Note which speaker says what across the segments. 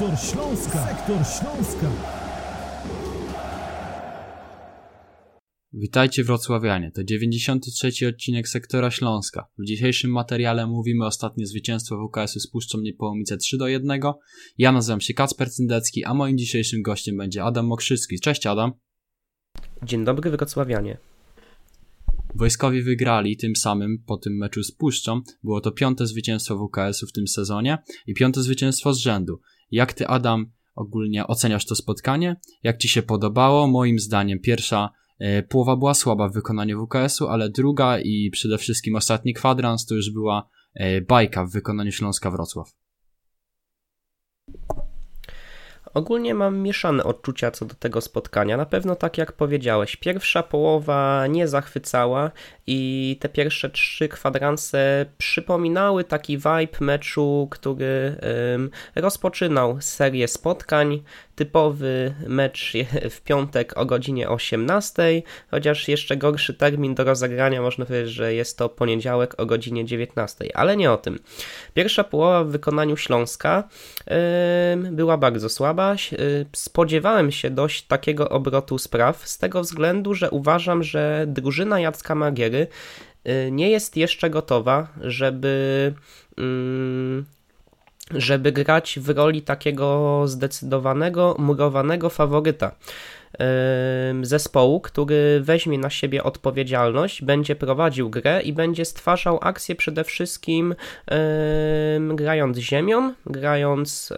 Speaker 1: Sektor Śląska. Sektor Śląska.
Speaker 2: Witajcie wrocławianie, to 93 odcinek Sektora Śląska. W dzisiejszym materiale mówimy o ostatnie zwycięstwo WKS-u z Puszczą Niepołomice 3 do 1. Ja nazywam się Kacper Cyndecki, a moim dzisiejszym gościem będzie Adam Mokrzycki. Cześć Adam.
Speaker 3: Dzień dobry wrocławianie.
Speaker 2: Wojskowi wygrali tym samym po tym meczu z Puszczą. Było to piąte zwycięstwo WKS-u w tym sezonie i piąte zwycięstwo z rzędu. Jak ty Adam ogólnie oceniasz to spotkanie? Jak ci się podobało? Moim zdaniem pierwsza E, połowa była słaba w wykonaniu WKS-u, ale druga i przede wszystkim ostatni kwadrans to już była e, bajka w wykonaniu Śląska Wrocław.
Speaker 3: Ogólnie mam mieszane odczucia co do tego spotkania. Na pewno tak jak powiedziałeś, pierwsza połowa nie zachwycała i te pierwsze trzy kwadranse przypominały taki vibe meczu, który rozpoczynał serię spotkań typowy mecz w piątek o godzinie 18, chociaż jeszcze gorszy termin do rozegrania, można powiedzieć, że jest to poniedziałek o godzinie 19, ale nie o tym. Pierwsza połowa w wykonaniu Śląska była bardzo słaba. Yy, spodziewałem się dość takiego obrotu spraw, z tego względu, że uważam, że drużyna Jacka Magiery yy, nie jest jeszcze gotowa, żeby żeby grać w roli takiego zdecydowanego, murowanego faworyta zespołu, który weźmie na siebie odpowiedzialność, będzie prowadził grę i będzie stwarzał akcję przede wszystkim grając ziemią, grając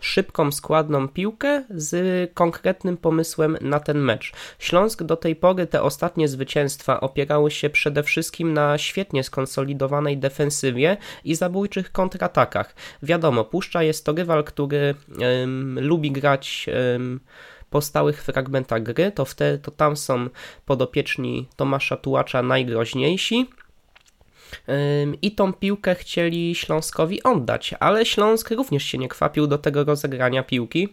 Speaker 3: szybką, składną piłkę z konkretnym pomysłem na ten mecz. Śląsk do tej pory te ostatnie zwycięstwa opierały się przede wszystkim na świetnie skonsolidowanej defensywie i zabójczych kontratakach. Wiadomo, Puszcza jest to rywal, który um, lubi grać um, po stałych fragmentach gry, to, wtedy, to tam są podopieczni Tomasza Tułacza najgroźniejsi i tą piłkę chcieli Śląskowi oddać, ale Śląsk również się nie kwapił do tego rozegrania piłki.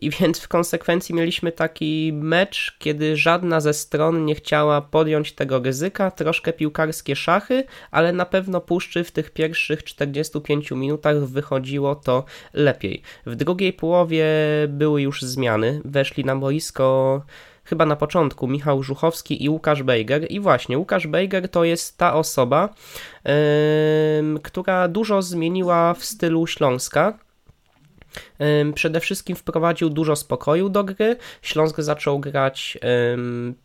Speaker 3: I więc w konsekwencji mieliśmy taki mecz, kiedy żadna ze stron nie chciała podjąć tego ryzyka, troszkę piłkarskie szachy, ale na pewno puszczy w tych pierwszych 45 minutach wychodziło to lepiej. W drugiej połowie były już zmiany, weszli na boisko chyba na początku Michał Żuchowski i Łukasz Bejger. I właśnie, Łukasz Bejger to jest ta osoba, yy, która dużo zmieniła w stylu Śląska. Przede wszystkim wprowadził dużo spokoju do gry. Śląsk zaczął grać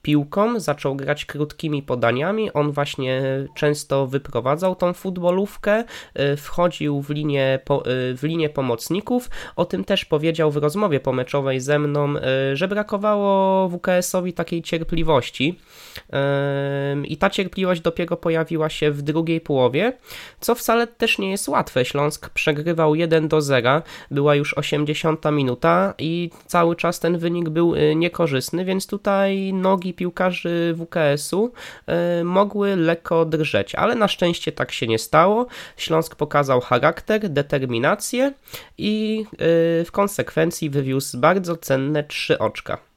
Speaker 3: piłką, zaczął grać krótkimi podaniami. On właśnie często wyprowadzał tą futbolówkę, y, wchodził w linię, y, w linię pomocników. O tym też powiedział w rozmowie pomeczowej ze mną, y, że brakowało WKS-owi takiej cierpliwości. I ta cierpliwość dopiero pojawiła się w drugiej połowie, co wcale też nie jest łatwe. Śląsk przegrywał 1 do 0, była już 80 minuta i cały czas ten wynik był y, niekorzystny, więc tutaj nogi piłkarzy WKS-u y, mogły lekko drżeć, ale na szczęście tak się nie stało. Śląsk pokazał charakter, determinację i y, w konsekwencji wywiózł bardzo cenne trzy oczka.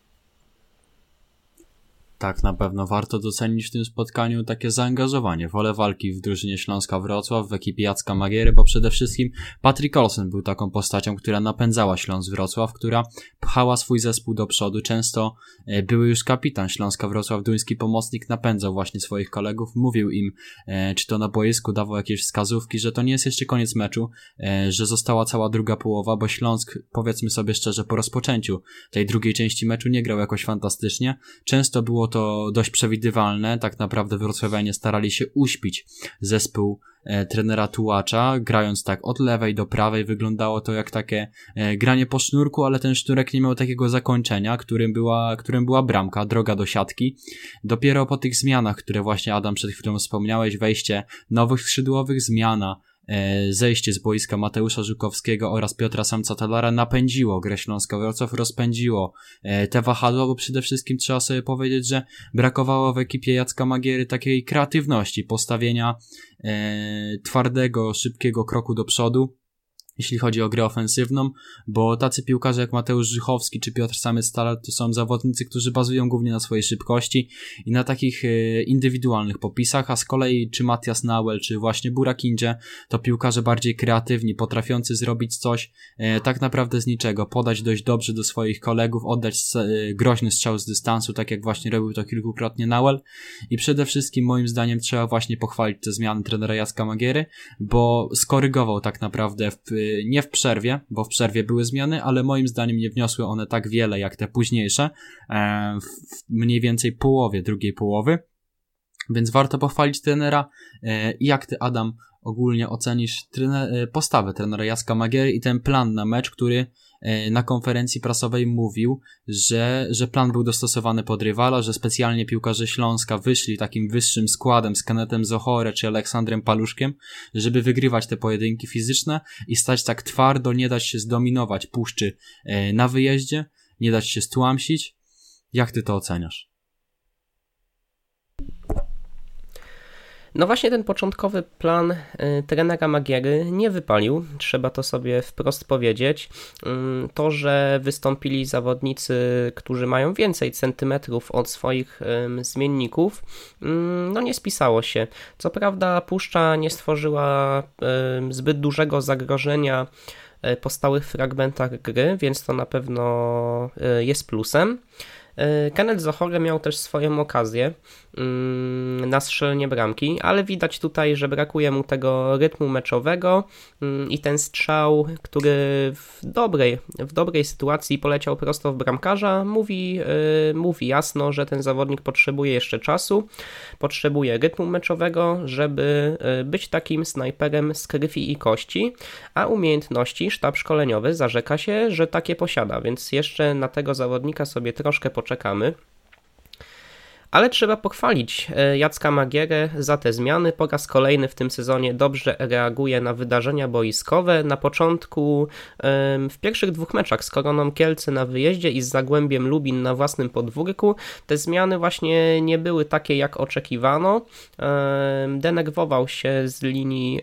Speaker 2: Tak, na pewno warto docenić w tym spotkaniu takie zaangażowanie, wolę walki w drużynie Śląska Wrocław, w ekipie Jacka Magiery, bo przede wszystkim Patrick Olsen był taką postacią, która napędzała Śląsk Wrocław, która pchała swój zespół do przodu. Często e, były już kapitan Śląska Wrocław, duński pomocnik napędzał właśnie swoich kolegów, mówił im, e, czy to na boisku, dawał jakieś wskazówki, że to nie jest jeszcze koniec meczu, e, że została cała druga połowa, bo Śląsk, powiedzmy sobie szczerze, po rozpoczęciu tej drugiej części meczu nie grał jakoś fantastycznie. Często było to dość przewidywalne. Tak naprawdę wrocławianie starali się uśpić zespół e, trenera Tułacza, grając tak od lewej do prawej. Wyglądało to jak takie e, granie po sznurku, ale ten sznurek nie miał takiego zakończenia, którym była, którym była bramka, droga do siatki. Dopiero po tych zmianach, które właśnie Adam przed chwilą wspomniałeś, wejście nowych skrzydłowych, zmiana zejście z boiska Mateusza Żukowskiego oraz Piotra Samca-Talara napędziło grę Śląska. Wrocław, rozpędziło e, te wahadła, bo przede wszystkim trzeba sobie powiedzieć, że brakowało w ekipie Jacka Magiery takiej kreatywności, postawienia e, twardego, szybkiego kroku do przodu, jeśli chodzi o grę ofensywną, bo tacy piłkarze jak Mateusz Żychowski czy Piotr Samec-Stalar to są zawodnicy, którzy bazują głównie na swojej szybkości i na takich e, indywidualnych popisach, a z kolei czy Matias Nauel, czy właśnie Burak Indzie to piłkarze bardziej kreatywni, potrafiący zrobić coś e, tak naprawdę z niczego, podać dość dobrze do swoich kolegów, oddać e, groźny strzał z dystansu, tak jak właśnie robił to kilkukrotnie Nauel i przede wszystkim moim zdaniem trzeba właśnie pochwalić te zmiany trenera Jacka Magiery, bo skorygował tak naprawdę w, nie w przerwie, bo w przerwie były zmiany, ale moim zdaniem nie wniosły one tak wiele jak te późniejsze, e, w mniej więcej połowie drugiej połowy. Więc warto pochwalić trenera. E, I jak ty, Adam, ogólnie ocenisz trener, e, postawę trenera Jaska Magiery i ten plan na mecz, który na konferencji prasowej mówił, że, że plan był dostosowany pod rywala, że specjalnie piłkarze Śląska wyszli takim wyższym składem z Kenetem Zohore czy Aleksandrem Paluszkiem, żeby wygrywać te pojedynki fizyczne i stać tak twardo, nie dać się zdominować puszczy e, na wyjeździe, nie dać się stłamsić. Jak ty to oceniasz?
Speaker 3: No właśnie ten początkowy plan y, trenera Magiery nie wypalił, trzeba to sobie wprost powiedzieć. Mm, to, że wystąpili zawodnicy, którzy mają więcej centymetrów od swoich zmienników, mm, no nie spisało się. Co prawda puszcza nie stworzyła zbyt dużego zagrożenia y, po stałych fragmentach gry, więc to na pewno y, jest plusem. Kenneth Zohore miał też swoją okazję, Mm, na strzelenie bramki, ale widać tutaj, że brakuje mu tego rytmu meczowego mm, i ten strzał, który w dobrej, w dobrej sytuacji poleciał prosto w bramkarza, mówi, y, mówi jasno, że ten zawodnik potrzebuje jeszcze czasu, potrzebuje rytmu meczowego, żeby y, być takim snajperem z krwi i kości, a umiejętności sztab szkoleniowy zarzeka się, że takie posiada, więc jeszcze na tego zawodnika sobie troszkę poczekamy. Ale trzeba pochwalić e, Jacka Magierę za te zmiany. Po raz kolejny w tym sezonie dobrze reaguje na wydarzenia boiskowe. Na początku w pierwszych dwóch meczach z Koroną Kielce na wyjeździe i z Zagłębiem Lubin na własnym podwórku te zmiany właśnie nie były takie jak oczekiwano. Denerwował się z linii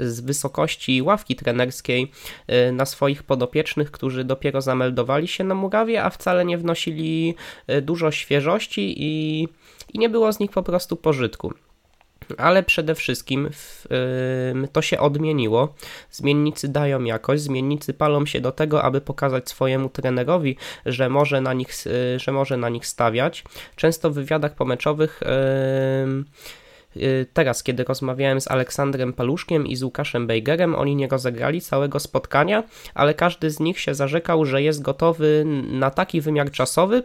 Speaker 3: z wysokości ławki trenerskiej y, na swoich podopiecznych, którzy dopiero zameldowali się na Murawie, a wcale nie wnosili y, dużo świeżości i, i nie było z nich po prostu pożytku ale przede wszystkim to się odmieniło. Zmiennicy dają jakość, zmiennicy palą się do tego, aby pokazać swojemu trenerowi, że może na nich, y, że może na nich stawiać. Często w wywiadach pomeczowych y, Y, teraz, kiedy rozmawiałem z Aleksandrem Paluszkiem i z Łukaszem Bejgerem, oni nie rozegrali całego spotkania, ale każdy z nich się zarzekał, że jest gotowy na taki wymiar czasowy,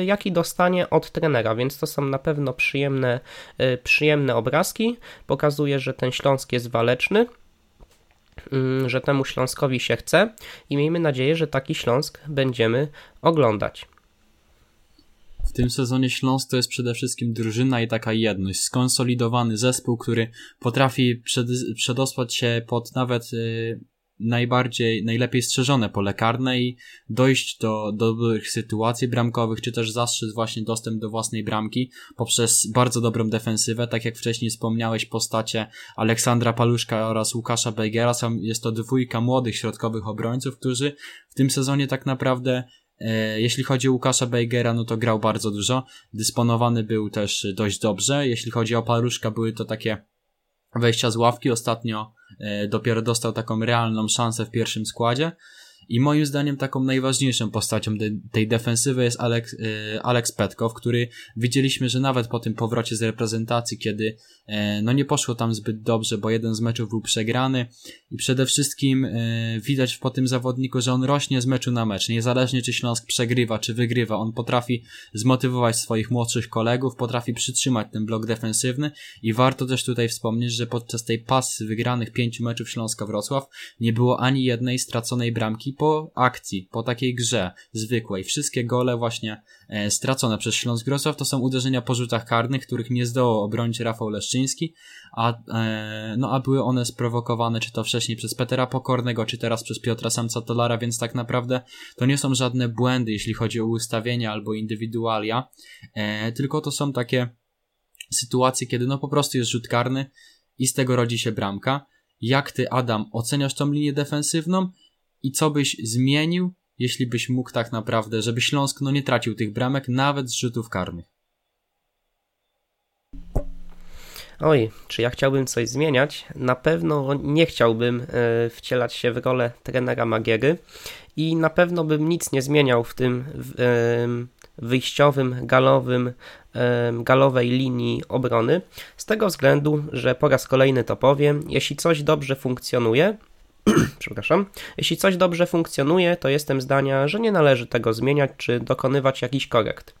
Speaker 3: y, jaki dostanie od trenera, więc to są na pewno przyjemne, y, przyjemne obrazki. Pokazuje, że ten Śląsk jest waleczny mm, że temu Śląskowi się chce i miejmy nadzieję, że taki Śląsk będziemy oglądać.
Speaker 2: W tym sezonie Śląsk to jest przede wszystkim drużyna i taka jedność, skonsolidowany zespół, który potrafi przed, przedostać się pod nawet y, najbardziej, najlepiej strzeżone pole karne i dojść do dobrych sytuacji bramkowych, czy też zastrzec właśnie dostęp do własnej bramki poprzez bardzo dobrą defensywę, tak jak wcześniej wspomniałeś postacie Aleksandra Paluszka oraz Łukasza Bejgera, jest to dwójka młodych środkowych obrońców, którzy w tym sezonie tak naprawdę jeśli chodzi o Łukasza Bejgera, no to grał bardzo dużo. Dysponowany był też dość dobrze. Jeśli chodzi o Paruszka, były to takie wejścia z ławki. Ostatnio e, dopiero dostał taką realną szansę w pierwszym składzie. I moim zdaniem taką najważniejszą postacią de tej defensywy jest Alex, yy, Alex Petkow, który widzieliśmy, że nawet po tym powrocie z reprezentacji, kiedy yy, no nie poszło tam zbyt dobrze, bo jeden z meczów był przegrany i przede wszystkim yy, widać po tym zawodniku, że on rośnie z meczu na mecz. Niezależnie czy Śląsk przegrywa, czy wygrywa, on potrafi zmotywować swoich młodszych kolegów, potrafi przytrzymać ten blok defensywny i warto też tutaj wspomnieć, że podczas tej pasy wygranych pięciu meczów Śląska Wrocław nie było ani jednej straconej bramki po akcji, po takiej grze zwykłej, wszystkie gole właśnie e, stracone przez Śląsk Wrocław to są uderzenia po rzutach karnych, których nie zdołał obronić Rafał Leszczyński, a, e, no, a były one sprowokowane czy to wcześniej przez Petera Pokornego, czy teraz przez Piotra Samca Tolara, więc tak naprawdę to nie są żadne błędy, jeśli chodzi o ustawienia albo indywidualia, e, tylko to są takie sytuacje, kiedy no po prostu jest rzut karny i z tego rodzi się bramka. jak ty, Adam, oceniasz tą linię defensywną i co byś zmienił, jeśli byś mógł tak naprawdę, żeby Śląsk no nie tracił tych bramek nawet z rzutów karnych?
Speaker 3: Oj, czy ja chciałbym coś zmieniać? Na pewno nie chciałbym e, wcielać się w rolę trenera Magiery i na pewno bym nic nie zmieniał w tym wyjściowym, galowym, galowej linii obrony, z tego względu, że po raz kolejny to powiem, jeśli coś dobrze funkcjonuje, przepraszam, jeśli coś dobrze funkcjonuje, to jestem zdania, że nie należy tego zmieniać czy dokonywać jakichś korekt.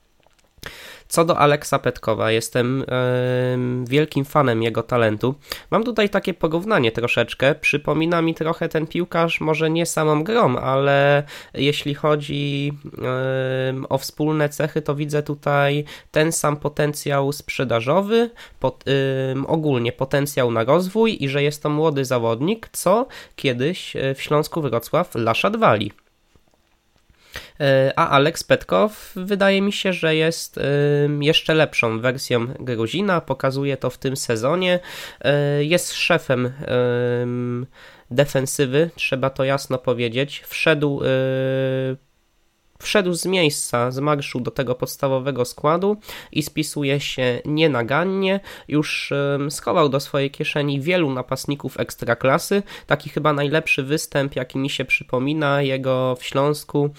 Speaker 3: Co do Aleksa Petkowa, jestem yy, wielkim fanem jego talentu. Mam tutaj takie porównanie troszeczkę. Przypomina mi trochę ten piłkarz, może nie samą grą, ale jeśli chodzi yy, o wspólne cechy, to widzę tutaj ten sam potencjał sprzedażowy, pot, yy, ogólnie potencjał na rozwój i że jest to młody zawodnik, co kiedyś e, w Śląsku Wrocław Lasza Wali. E, a Alex Petkow wydaje mi się, że jest jeszcze lepszą wersją Gruzina, pokazuje to w tym sezonie. E, jest szefem defensywy, trzeba to jasno powiedzieć. Wszedł e, wszedł z miejsca, z marszu do tego podstawowego składu i spisuje się nienagannie. Już schował do swojej kieszeni wielu napastników ekstraklasy. Taki chyba najlepszy występ, jaki mi się przypomina jego w Śląsku,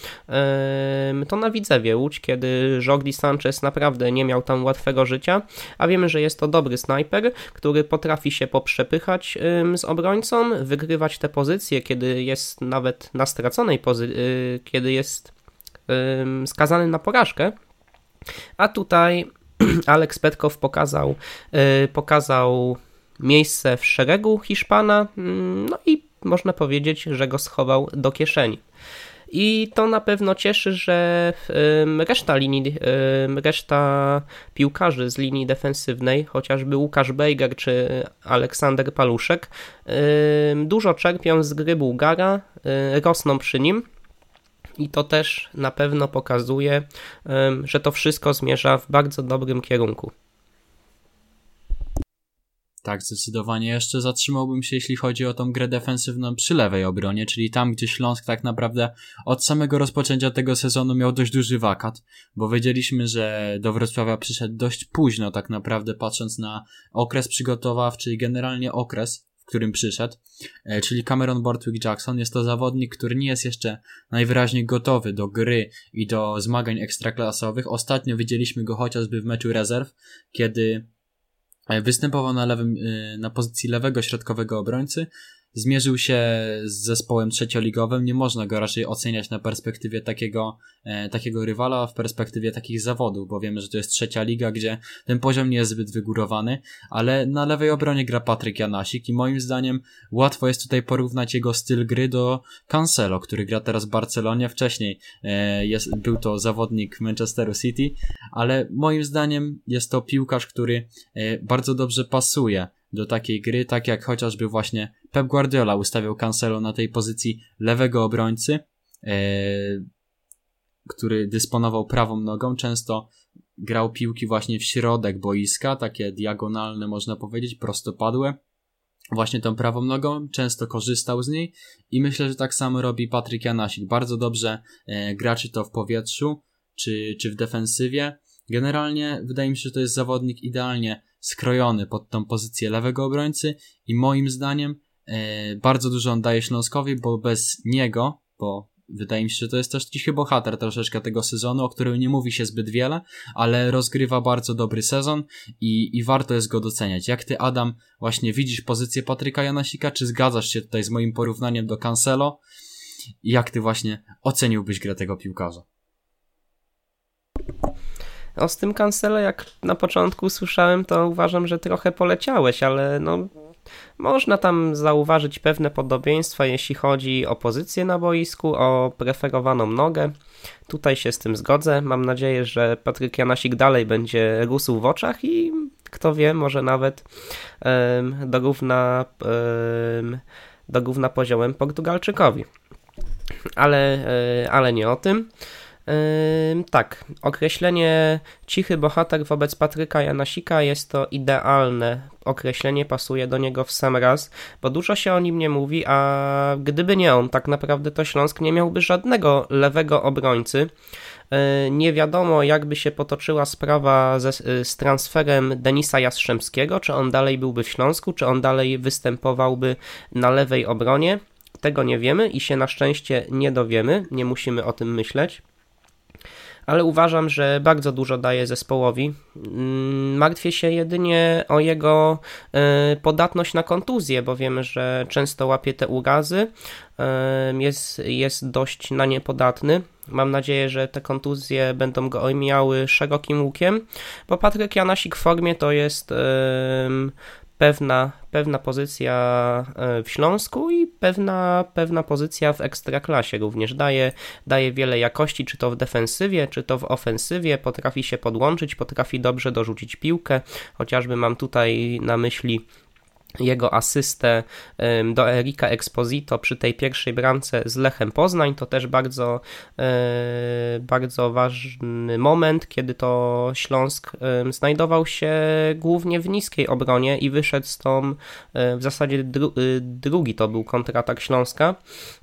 Speaker 3: to na Widzewie Łódź, kiedy Jordi Sanchez naprawdę nie miał tam łatwego życia, a wiemy, że jest to dobry snajper, który potrafi się poprzepychać z obrońcą, wygrywać te pozycje, kiedy jest nawet na straconej pozycji, y, kiedy jest skazany na porażkę. A tutaj Alex Petkow pokazał, y, pokazał miejsce w szeregu Hiszpana, mm, no i można powiedzieć, że go schował do kieszeni. I to na pewno cieszy, że reszta linii, reszta piłkarzy z linii defensywnej, chociażby Łukasz Bejger czy Aleksander Paluszek, dużo czerpią z gry Bułgara, y, rosną przy nim i to też na pewno pokazuje, że to wszystko zmierza w bardzo dobrym kierunku.
Speaker 2: Tak, zdecydowanie. Jeszcze zatrzymałbym się, jeśli chodzi o tą grę defensywną przy lewej obronie, czyli tam, gdzie Śląsk tak naprawdę od samego rozpoczęcia tego sezonu miał dość duży wakat, bo wiedzieliśmy, że do Wrocławia przyszedł dość późno, tak naprawdę patrząc na okres przygotowawczy i generalnie okres, którym przyszedł, e, czyli Cameron Bortwick Jackson. Jest to zawodnik, który nie jest jeszcze najwyraźniej gotowy do gry i do zmagań ekstraklasowych. Ostatnio widzieliśmy go chociażby w meczu rezerw, kiedy e, występował na lewym, e, na pozycji lewego środkowego obrońcy, zmierzył się z zespołem trzecioligowym, nie można go raczej oceniać na perspektywie takiego, e, takiego rywala, w perspektywie takich zawodów, bo wiemy, że to jest trzecia liga, gdzie ten poziom nie jest zbyt wygórowany, ale na lewej obronie gra Patryk Janasik i moim zdaniem łatwo jest tutaj porównać jego styl gry do Cancelo, który gra teraz w Barcelonie, wcześniej e, jest, był to zawodnik Manchesteru City, ale moim zdaniem jest to piłkarz, który e, bardzo dobrze pasuje do takiej gry, tak jak chociażby właśnie Pep Guardiola ustawiał Cancelo na tej pozycji lewego obrońcy, e, który dysponował prawą nogą, często grał piłki właśnie w środek boiska, takie diagonalne można powiedzieć, prostopadłe, właśnie tą prawą nogą, często korzystał z niej i myślę, że tak samo robi Patryk Janasik. Bardzo dobrze e, gra czy to w powietrzu, czy, czy w defensywie. Generalnie wydaje mi się, że to jest zawodnik idealnie skrojony pod tą pozycję lewego obrońcy i moim zdaniem e, bardzo dużo on daje Śląskowi, bo bez niego, bo wydaje mi się, że to jest też cichy bohater troszeczkę tego sezonu, o którym nie mówi się zbyt wiele, ale rozgrywa bardzo dobry sezon i, i warto jest go doceniać. Jak ty, Adam, właśnie widzisz pozycję Patryka Janasika, czy zgadzasz się tutaj z moim porównaniem do Cancelo? Jak ty właśnie oceniłbyś grę tego piłkarza?
Speaker 3: No z tym Cancelo, jak na początku słyszałem, to uważam, że trochę poleciałeś, ale no można tam zauważyć pewne podobieństwa, jeśli chodzi o pozycję na boisku, o preferowaną nogę. Tutaj się z tym zgodzę. Mam nadzieję, że Patryk Janasik dalej będzie rósł w oczach i kto wie, może nawet um, dogówna, um, dogówna poziomem Portugalczykowi. Ale, um, ale nie o tym. Tak, określenie cichy bohater wobec Patryka Janasika jest to idealne określenie, pasuje do niego w sam raz, bo dużo się o nim nie mówi, a gdyby nie on, tak naprawdę to Śląsk nie miałby żadnego lewego obrońcy. E, nie wiadomo, jakby się potoczyła sprawa ze, e, z transferem Denisa Jastrzębskiego, czy on dalej byłby w Śląsku, czy on dalej występowałby na lewej obronie. Tego nie wiemy i się na szczęście nie dowiemy, nie musimy o tym myśleć ale uważam, że bardzo dużo daje zespołowi. Mm, martwię się jedynie o jego e, podatność na kontuzję, bo wiemy, że często łapie te urazy, jest, jest dość na nie podatny. Mam nadzieję, że te kontuzje będą go ojmiały szerokim łukiem, bo Patryk Janasik w formie to jest pewna, pewna pozycja e, w Śląsku i pewna, pewna pozycja w ekstraklasie również. Daje, daje wiele jakości, czy to w defensywie, czy to w ofensywie, potrafi się podłączyć, potrafi dobrze dorzucić piłkę, chociażby mam tutaj na myśli jego asystę do Erika Exposito przy tej pierwszej bramce z Lechem Poznań. To też bardzo, e, bardzo ważny moment, kiedy to Śląsk znajdował się głównie w niskiej obronie i wyszedł z tą, e, w zasadzie dru, e, drugi to był kontratak Śląska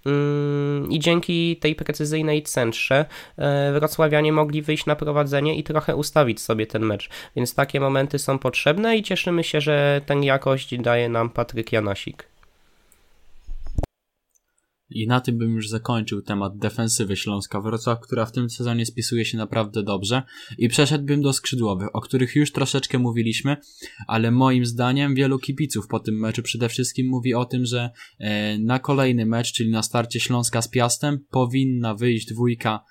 Speaker 3: mm, i dzięki tej precyzyjnej centrze wrocławianie mogli wyjść na prowadzenie i trochę ustawić sobie ten mecz. Więc takie momenty są potrzebne i cieszymy się, że ten jakość daje daje nam Patryk Janasik.
Speaker 2: I na tym bym już zakończył temat defensywy Śląska Wrocław, która w tym sezonie spisuje się naprawdę dobrze i przeszedłbym do skrzydłowych, o których już troszeczkę mówiliśmy, ale moim zdaniem wielu kibiców po tym meczu przede wszystkim mówi o tym, że e, na kolejny mecz, czyli na starcie Śląska z Piastem, powinna wyjść dwójka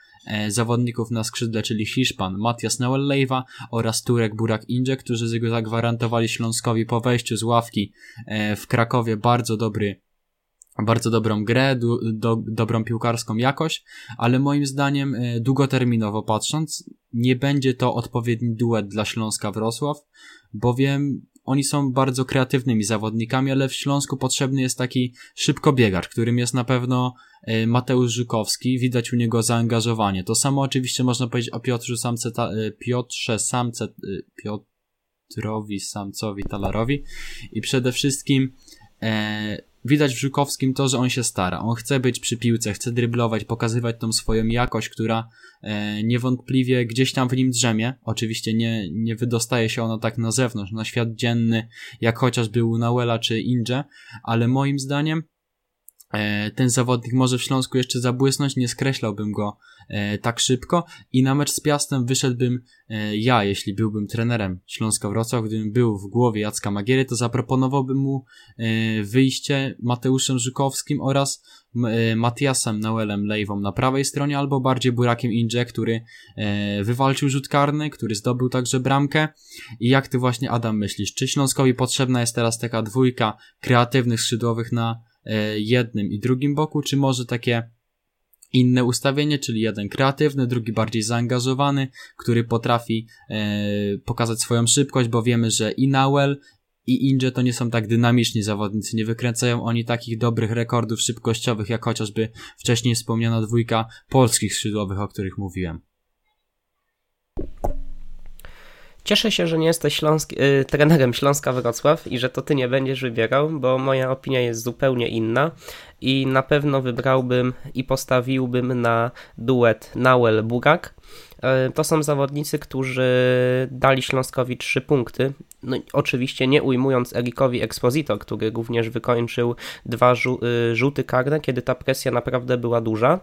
Speaker 2: zawodników na skrzydle, czyli Hiszpan Matias Neuellejwa oraz Turek Burak Indzie, którzy zagwarantowali Śląskowi po wejściu z ławki e, w Krakowie bardzo dobry bardzo dobrą grę, do, do, dobrą piłkarską jakość, ale moim zdaniem e, długoterminowo patrząc nie będzie to odpowiedni duet dla Śląska Wrocław, bowiem oni są bardzo kreatywnymi zawodnikami, ale w Śląsku potrzebny jest taki szybkobiegacz, którym jest na pewno e, Mateusz Żukowski, widać u niego zaangażowanie. To samo oczywiście można powiedzieć o Piotrze Samce, e, Piotrze Samce, e, Piotrowi Samcowi Talarowi i przede wszystkim e, widać w Żukowskim to, że on się stara. On chce być przy piłce, chce dryblować, pokazywać tą swoją jakość, która e, niewątpliwie gdzieś tam w nim drzemie. Oczywiście nie, nie wydostaje się ona tak na zewnątrz, na świat dzienny, jak chociażby u Nauela czy Inge, ale moim zdaniem ten zawodnik może w Śląsku jeszcze zabłysnąć, nie skreślałbym go e, tak szybko i na mecz z Piastem wyszedłbym e, ja, jeśli byłbym trenerem Śląska Wrocław, gdybym był w głowie Jacka Magiery, to zaproponowałbym mu wyjście Mateuszem Żukowskim oraz Matiasem Noelem Lejwą na prawej stronie, albo bardziej Burakiem Inge, który wywalczył rzut karny, który zdobył także bramkę. I jak ty właśnie, Adam, myślisz, czy Śląskowi potrzebna jest teraz taka dwójka kreatywnych skrzydłowych na E, jednym i drugim boku, czy może takie inne ustawienie, czyli jeden kreatywny, drugi bardziej zaangażowany, który potrafi e, pokazać swoją szybkość, bo wiemy, że i Nauel i Inge to nie są tak dynamiczni zawodnicy, nie wykręcają oni takich dobrych rekordów szybkościowych, jak chociażby wcześniej wspomniana dwójka polskich skrzydłowych, o których mówiłem.
Speaker 3: Cieszę się, że nie jesteś Śląsk, y, trenerem Śląska Wrocław i że to ty nie będziesz wybierał, bo moja opinia jest zupełnie inna i na pewno wybrałbym i postawiłbym na duet Nauel-Burak. Y, to są zawodnicy, którzy dali Śląskowi trzy punkty. No, oczywiście nie ujmując Erikowi Exposito, który również wykończył dwa y, rzuty karne, kiedy ta presja naprawdę była duża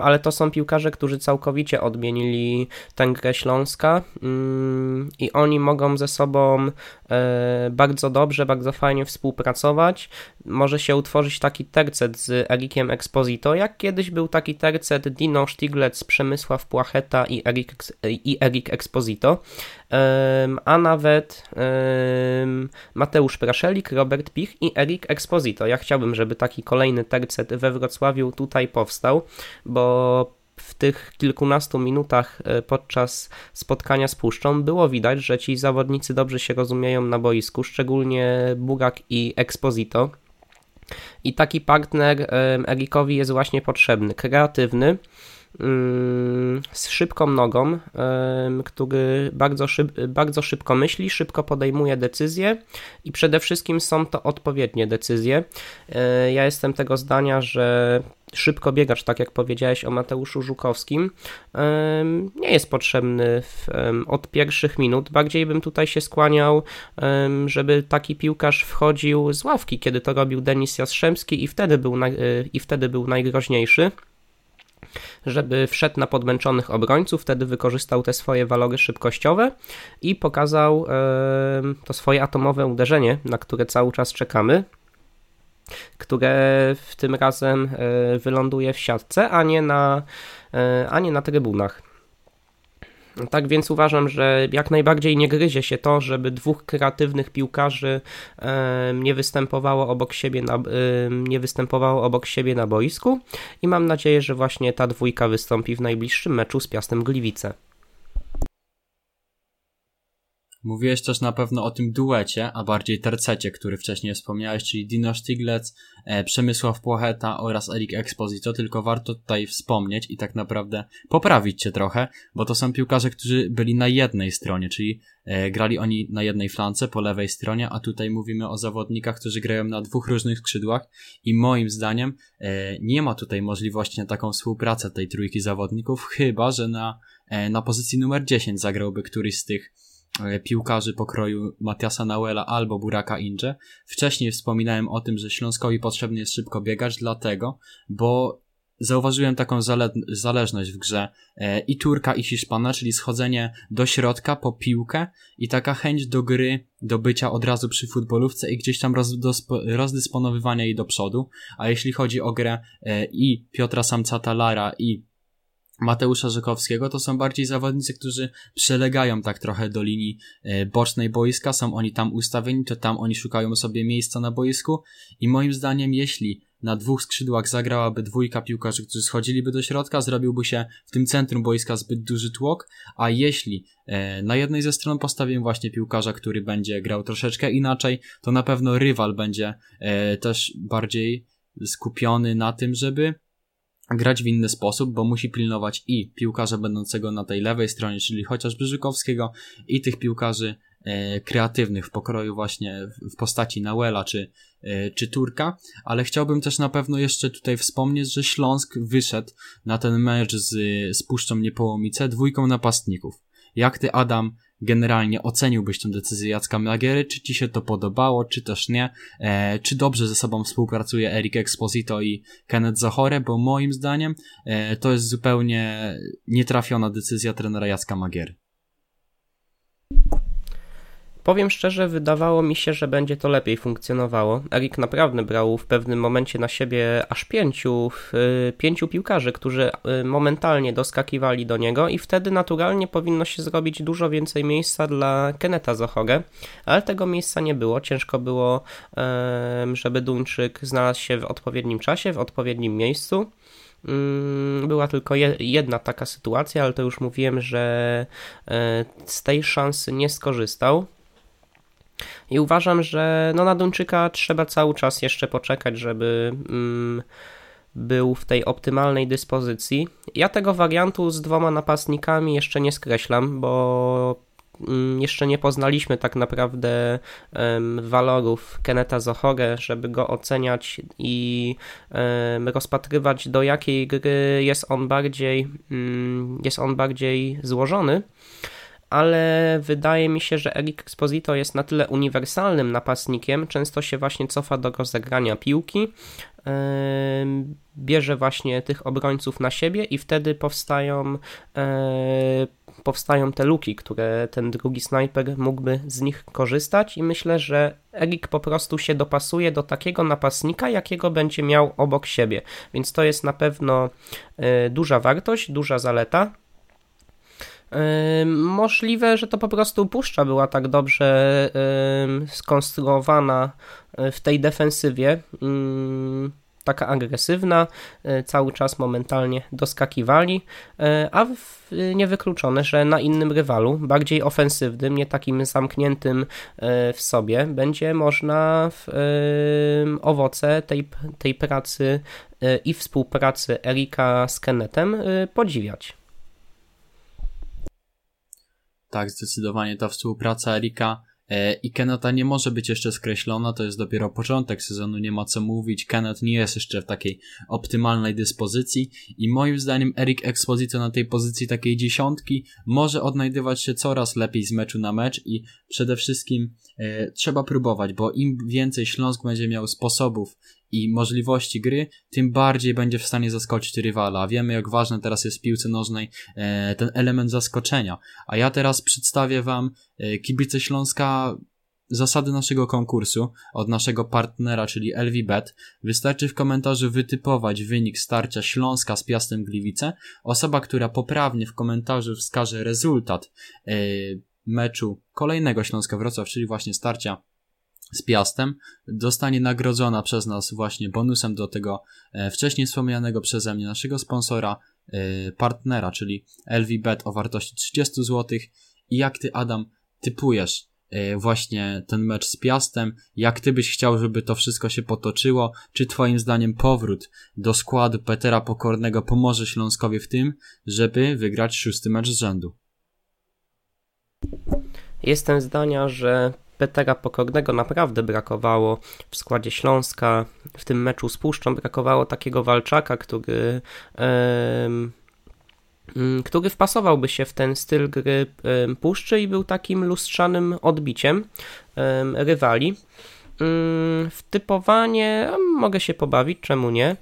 Speaker 3: ale to są piłkarze, którzy całkowicie odmienili tę grę Śląska i oni mogą ze sobą e, bardzo dobrze, bardzo fajnie współpracować. Może się utworzyć taki tercet z Erikiem Exposito, jak kiedyś był taki tercet Dino Stiglec, Przemysław Płacheta i Erik, i Erik Exposito, a nawet Mateusz Praszelik, Robert Pich i Erik Exposito. Ja chciałbym, żeby taki kolejny tercet we Wrocławiu tutaj powstał, bo w tych kilkunastu minutach e, podczas spotkania z Puszczą było widać, że ci zawodnicy dobrze się rozumieją na boisku, szczególnie Bugak i Exposito. I taki partner Erikowi jest właśnie potrzebny, kreatywny, z szybką nogą, który bardzo, szyb, bardzo szybko myśli, szybko podejmuje decyzje i przede wszystkim są to odpowiednie decyzje. E, ja jestem tego zdania, że szybko biegacz, tak jak powiedziałeś o Mateuszu Żukowskim, nie jest potrzebny w, od pierwszych minut. Bardziej bym tutaj się skłaniał, żeby taki piłkarz wchodził z ławki, kiedy to robił Denis Jastrzębski i wtedy był, i wtedy był najgroźniejszy żeby wszedł na podmęczonych obrońców, wtedy wykorzystał te swoje walory szybkościowe i pokazał to swoje atomowe uderzenie, na które cały czas czekamy które w tym razem e, wyląduje w siatce, a nie na, e, a nie na trybunach. Tak więc uważam, że jak najbardziej nie gryzie się to, żeby dwóch kreatywnych piłkarzy nie występowało obok siebie na, nie występowało obok siebie na boisku i mam nadzieję, że właśnie ta dwójka wystąpi w najbliższym meczu z Piastem Gliwice.
Speaker 2: Mówiłeś też na pewno o tym duecie, a bardziej tercecie, który wcześniej wspomniałeś, czyli Dino Stiglec, e, Przemysław Płocheta oraz Erik Exposito, tylko warto tutaj wspomnieć i tak naprawdę poprawić cię trochę, bo to są piłkarze, którzy byli na jednej stronie, czyli e, grali oni na jednej flance po lewej stronie, a tutaj mówimy o zawodnikach, którzy grają na dwóch różnych skrzydłach i moim zdaniem e, nie ma tutaj możliwości na taką współpracę tej trójki zawodników, chyba, że na, na pozycji numer 10 zagrałby któryś z tych piłkarzy pokroju Matiasa Nauela albo Buraka Inge. Wcześniej wspominałem o tym, że Śląskowi potrzebny jest szybko biegać, dlatego, bo zauważyłem taką zale zależność w grze e, i Turka i Hiszpana, czyli schodzenie do środka po piłkę i taka chęć do gry, do bycia od razu przy futbolówce i gdzieś tam rozdysponowywania jej do przodu, a jeśli chodzi o grę e, i Piotra Samcata Lara i Mateusza Żykowskiego, to są bardziej zawodnicy, którzy przelegają tak trochę do linii e, bocznej boiska, są oni tam ustawieni, to tam oni szukają sobie miejsca na boisku. I moim zdaniem, jeśli na dwóch skrzydłach zagrałaby dwójka piłkarzy, którzy schodziliby do środka, zrobiłby się w tym centrum boiska zbyt duży tłok, a jeśli e, na jednej ze stron postawię właśnie piłkarza, który będzie grał troszeczkę inaczej, to na pewno rywal będzie e, też bardziej skupiony na tym, żeby grać w inny sposób, bo musi pilnować i piłkarza będącego na tej lewej stronie, czyli chociażby Żykowskiego i tych piłkarzy e, kreatywnych w pokroju właśnie w postaci Nauela czy, e, czy Turka, ale chciałbym też na pewno jeszcze tutaj wspomnieć, że Śląsk wyszedł na ten mecz z, z Puszczą Niepołomice dwójką napastników. Jak ty, Adam, generalnie oceniłbyś tę decyzję Jacka Magiery? Czy ci się to podobało, czy też nie? E, czy dobrze ze sobą współpracuje Eric Exposito i Kenneth Zachore? Bo moim zdaniem e, to jest zupełnie nietrafiona decyzja trenera Jacka Magiery.
Speaker 3: Powiem szczerze, wydawało mi się, że będzie to lepiej funkcjonowało. Erik naprawdę brał w pewnym momencie na siebie aż pięciu, y, pięciu piłkarzy, którzy y, momentalnie doskakiwali do niego i wtedy naturalnie powinno się zrobić dużo więcej miejsca dla Keneta Zohogę, ale tego miejsca nie było. Ciężko było, żeby Duńczyk znalazł się w odpowiednim czasie, w odpowiednim miejscu. Mm, była tylko jedna taka sytuacja, ale to już mówiłem, że e, z tej szansy nie skorzystał. I uważam, że no na Duńczyka trzeba cały czas jeszcze poczekać, żeby mm, był w tej optymalnej dyspozycji. Ja tego wariantu z dwoma napastnikami jeszcze nie skreślam, bo mm, jeszcze nie poznaliśmy tak naprawdę um, walorów Keneta Zohore, żeby go oceniać i rozpatrywać do jakiej gry jest on bardziej, um, jest on bardziej złożony ale wydaje mi się, że Eric Exposito jest na tyle uniwersalnym napastnikiem, często się właśnie cofa do rozegrania piłki, bierze właśnie tych obrońców na siebie i wtedy powstają powstają te luki, które ten drugi snajper mógłby z nich korzystać i myślę, że Erik po prostu się dopasuje do takiego napastnika, jakiego będzie miał obok siebie, więc to jest na pewno e, duża wartość, duża zaleta. Możliwe, że to po prostu puszcza była tak dobrze skonstruowana e, w tej defensywie, taka agresywna, cały czas momentalnie doskakiwali, a niewykluczone, że na innym rywalu, bardziej ofensywnym, nie takim zamkniętym w sobie, będzie można owoce tej, tej pracy i współpracy Erika z Kennetem podziwiać.
Speaker 2: Tak, zdecydowanie ta współpraca Erika e, i Kenata nie może być jeszcze skreślona, to jest dopiero początek sezonu, nie ma co mówić. Kenneth nie jest jeszcze w takiej optymalnej dyspozycji i moim zdaniem Erik Exposito na tej pozycji takiej dziesiątki może odnajdywać się coraz lepiej z meczu na mecz i przede wszystkim e, trzeba próbować, bo im więcej Śląsk będzie miał sposobów i możliwości gry, tym bardziej będzie w stanie zaskoczyć rywala. Wiemy, jak ważny teraz jest w piłce nożnej e, ten element zaskoczenia. A ja teraz przedstawię Wam e, kibice Śląska zasady naszego konkursu od naszego partnera, czyli LVBet. Wystarczy w komentarzu wytypować wynik starcia Śląska z Piastem Gliwice. Osoba, która poprawnie w komentarzu wskaże rezultat e, meczu kolejnego Śląska Wrocław, czyli właśnie starcia z Piastem, dostanie nagrodzona przez nas właśnie bonusem do tego e, wcześniej wspomnianego przeze mnie naszego sponsora, e, partnera, czyli LVBet o wartości 30 zł. I jak ty, Adam, typujesz e, właśnie ten mecz z Piastem? Jak ty byś chciał, żeby to wszystko się potoczyło? Czy twoim zdaniem powrót do składu Petera Pokornego pomoże Śląskowi w tym, żeby wygrać szósty mecz z rzędu?
Speaker 3: Jestem zdania, że Petera Pokornego naprawdę brakowało w składzie Śląska. W tym meczu z Puszczą brakowało takiego walczaka, który, um, który wpasowałby się w ten styl gry Puszczy i był takim lustrzanym odbiciem rywali. W typowanie mogę się pobawić, czemu nie?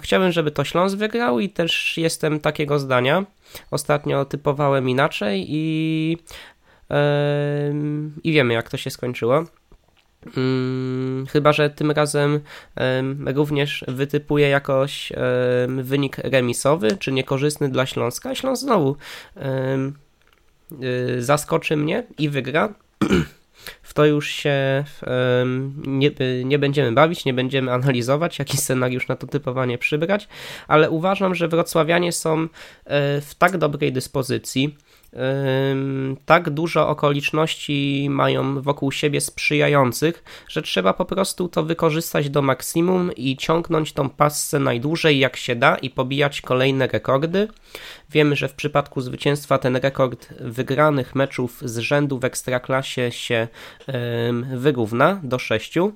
Speaker 3: Chciałbym, żeby to Śląsk wygrał i też jestem takiego zdania. Ostatnio typowałem inaczej i i wiemy, jak to się skończyło. Hmm, chyba, że tym razem również wytypuje jakoś wynik remisowy, czy niekorzystny dla Śląska. Śląsk znowu y, zaskoczy mnie i wygra. W to już się nie, nie, będziemy bawić, nie będziemy analizować, jaki scenariusz na to typowanie przybrać, ale uważam, że wrocławianie są e, w tak dobrej dyspozycji, tak dużo okoliczności mają wokół siebie sprzyjających, że trzeba po prostu to wykorzystać do maksimum i ciągnąć tą pasę najdłużej jak się da i pobijać kolejne rekordy. Wiemy, że w przypadku zwycięstwa ten rekord wygranych meczów z rzędu w ekstraklasie się wyrówna do sześciu.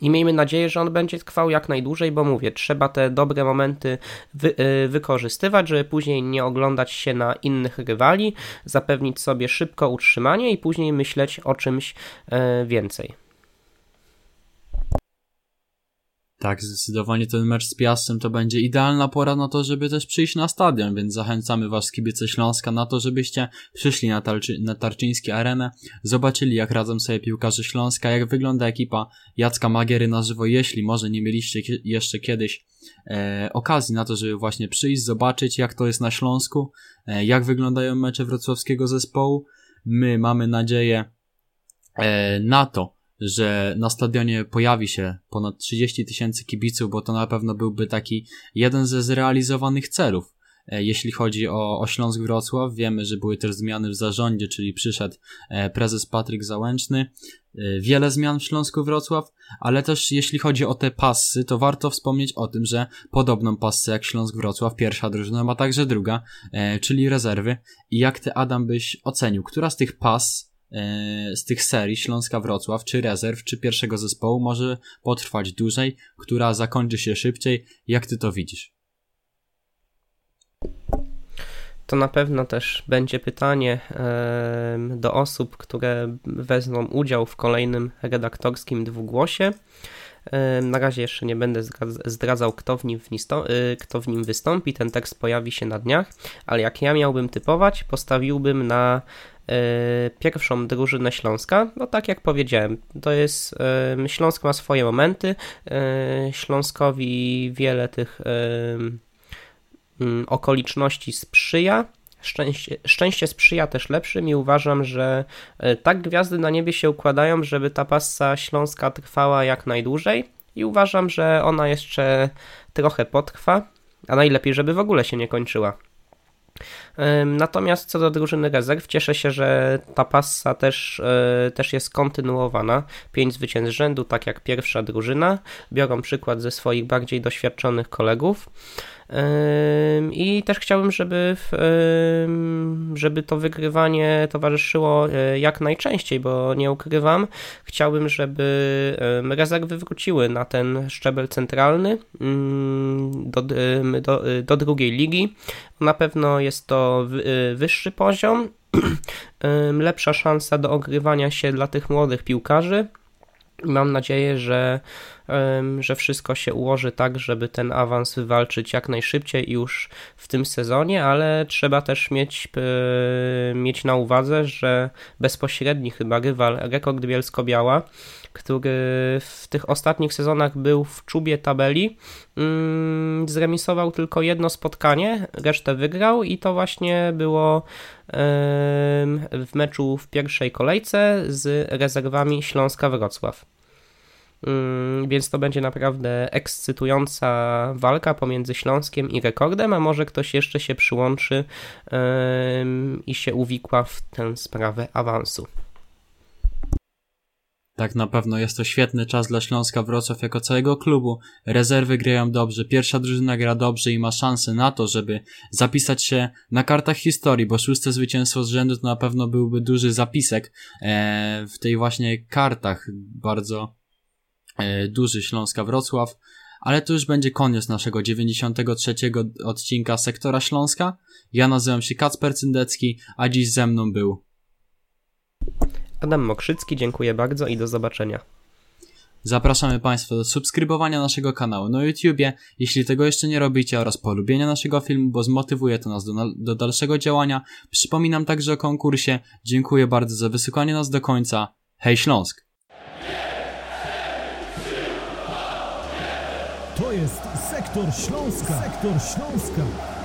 Speaker 3: I miejmy nadzieję, że on będzie trwał jak najdłużej, bo mówię, trzeba te dobre momenty wy, y, wykorzystywać, żeby później nie oglądać się na innych rywali, zapewnić sobie szybko utrzymanie i później myśleć o czymś y, więcej.
Speaker 2: Tak, zdecydowanie ten mecz z Piastem to będzie idealna pora na to, żeby też przyjść na stadion, więc zachęcamy was kibice Śląska na to, żebyście przyszli na, Tarczy, na Tarczyńskie Arenę, zobaczyli jak radzą sobie piłkarze Śląska, jak wygląda ekipa Jacka Magiery na żywo, jeśli może nie mieliście jeszcze kiedyś e, okazji na to, żeby właśnie przyjść, zobaczyć jak to jest na Śląsku, e, jak wyglądają mecze wrocławskiego zespołu. My mamy nadzieję e, na to, że na stadionie pojawi się ponad 30 tysięcy kibiców, bo to na pewno byłby taki jeden ze zrealizowanych celów. E, jeśli chodzi o, o Śląsk Wrocław, wiemy, że były też zmiany w zarządzie, czyli przyszedł e, prezes Patryk Załęczny. E, wiele zmian w Śląsku Wrocław, ale też jeśli chodzi o te pasy, to warto wspomnieć o tym, że podobną pasę jak Śląsk Wrocław, pierwsza drużyna ma także druga, czyli rezerwy. I jak ty, Adam, byś ocenił, która z tych pas z tych serii Śląska Wrocław, czy rezerw, czy pierwszego zespołu może potrwać dłużej, która zakończy się szybciej. Jak ty to widzisz?
Speaker 3: To na pewno też będzie pytanie do osób, które wezmą udział w kolejnym redaktorskim dwugłosie. Na razie jeszcze nie będę zdradzał, kto w, nim y, kto w nim wystąpi. Ten tekst pojawi się na dniach, ale jak ja miałbym typować, postawiłbym na E, pierwszą drużynę Śląska. No tak jak powiedziałem, to jest Śląsk ma swoje momenty. E, Śląskowi wiele tych okoliczności sprzyja. Szczęście, szczęście sprzyja też lepszym i uważam, że tak gwiazdy na niebie się układają, żeby ta pasa śląska trwała jak najdłużej i uważam, że ona jeszcze trochę potrwa, a najlepiej, żeby w ogóle się nie kończyła. Natomiast co do drużyny rezerw, cieszę się, że ta passa też, e, też jest kontynuowana. Pięć zwycięstw rzędu, tak jak pierwsza drużyna. Biorą przykład ze swoich bardziej doświadczonych kolegów. I też chciałbym, żeby, żeby to wygrywanie towarzyszyło e, jak najczęściej, bo nie ukrywam, chciałbym, żeby rezerwy wróciły na ten szczebel centralny do, do, do drugiej ligi. Na pewno jest to e, wyższy poziom, lepsza szansa do ogrywania się dla tych młodych piłkarzy. Mam nadzieję, że że wszystko się ułoży tak, żeby ten awans wywalczyć jak najszybciej już w tym sezonie, ale trzeba też mieć, mieć na uwadze, że bezpośredni chyba rywal rekord Bielsko-Biała, który w tych ostatnich sezonach był w czubie tabeli, mm, zremisował tylko jedno spotkanie, resztę wygrał i to właśnie było w meczu w pierwszej kolejce z rezerwami Śląska Wrocław. Mm, więc to będzie naprawdę ekscytująca walka pomiędzy Śląskiem i rekordem, a może ktoś jeszcze się przyłączy i się uwikła w tę sprawę awansu.
Speaker 2: Tak, na pewno jest to świetny czas dla Śląska Wrocław jako całego klubu. Rezerwy grają dobrze, pierwsza drużyna gra dobrze i ma szansę na to, żeby zapisać się na kartach historii, bo szóste zwycięstwo z rzędu to na pewno byłby duży zapisek e, w tej właśnie kartach bardzo E, duży Śląska Wrocław, ale to już będzie koniec naszego 93 odcinka Sektora Śląska. Ja nazywam się Kacper Cyndecki, a dziś ze mną był
Speaker 3: Adam Mokrzycki, dziękuję bardzo i do zobaczenia.
Speaker 2: Zapraszamy Państwa do subskrybowania naszego kanału na YouTubie, jeśli tego jeszcze nie robicie, oraz polubienia naszego filmu, bo zmotywuje to nas do, do dalszego działania. Przypominam także o konkursie. Dziękuję bardzo za wysłuchanie nas do końca. Hej Śląsk!
Speaker 1: To jest Sektor Śląska. Sektor Śląska.